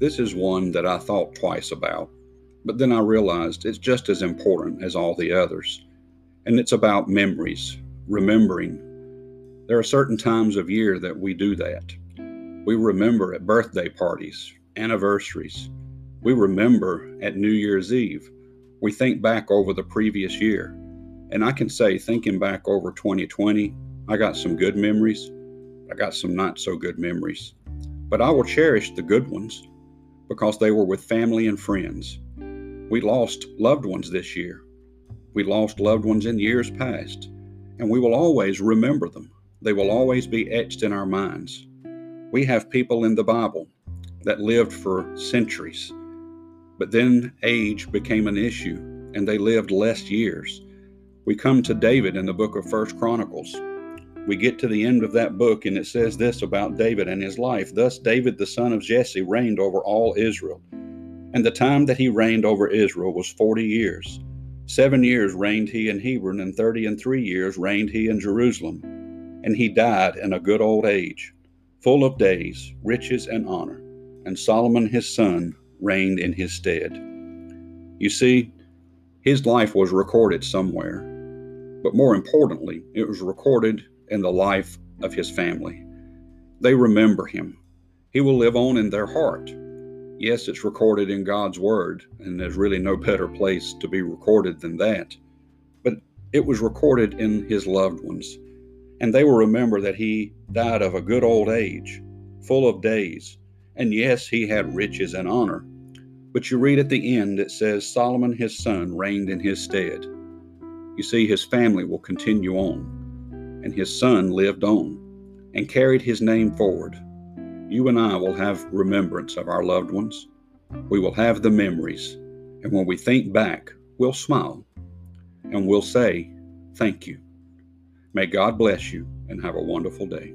This is one that I thought twice about, but then I realized it's just as important as all the others. And it's about memories, remembering. There are certain times of year that we do that. We remember at birthday parties, anniversaries. We remember at New Year's Eve. We think back over the previous year. And I can say, thinking back over 2020, I got some good memories. I got some not so good memories. But I will cherish the good ones because they were with family and friends. We lost loved ones this year. We lost loved ones in years past, and we will always remember them. They will always be etched in our minds. We have people in the Bible that lived for centuries, but then age became an issue and they lived less years. We come to David in the book of First Chronicles. We get to the end of that book and it says this about David and his life. Thus David the son of Jesse reigned over all Israel. And the time that he reigned over Israel was 40 years. Seven years reigned he in Hebron, and thirty and three years reigned he in Jerusalem. And he died in a good old age, full of days, riches, and honor. And Solomon his son reigned in his stead. You see, his life was recorded somewhere, but more importantly, it was recorded in the life of his family. They remember him. He will live on in their heart. Yes, it's recorded in God's Word, and there's really no better place to be recorded than that. But it was recorded in his loved ones, and they will remember that he died of a good old age, full of days. And yes, he had riches and honor. But you read at the end, it says, Solomon his son reigned in his stead. You see, his family will continue on, and his son lived on and carried his name forward you and I will have remembrance of our loved ones. We will have the memories. And when we think back, we'll smile and we'll say, Thank you. May God bless you and have a wonderful day.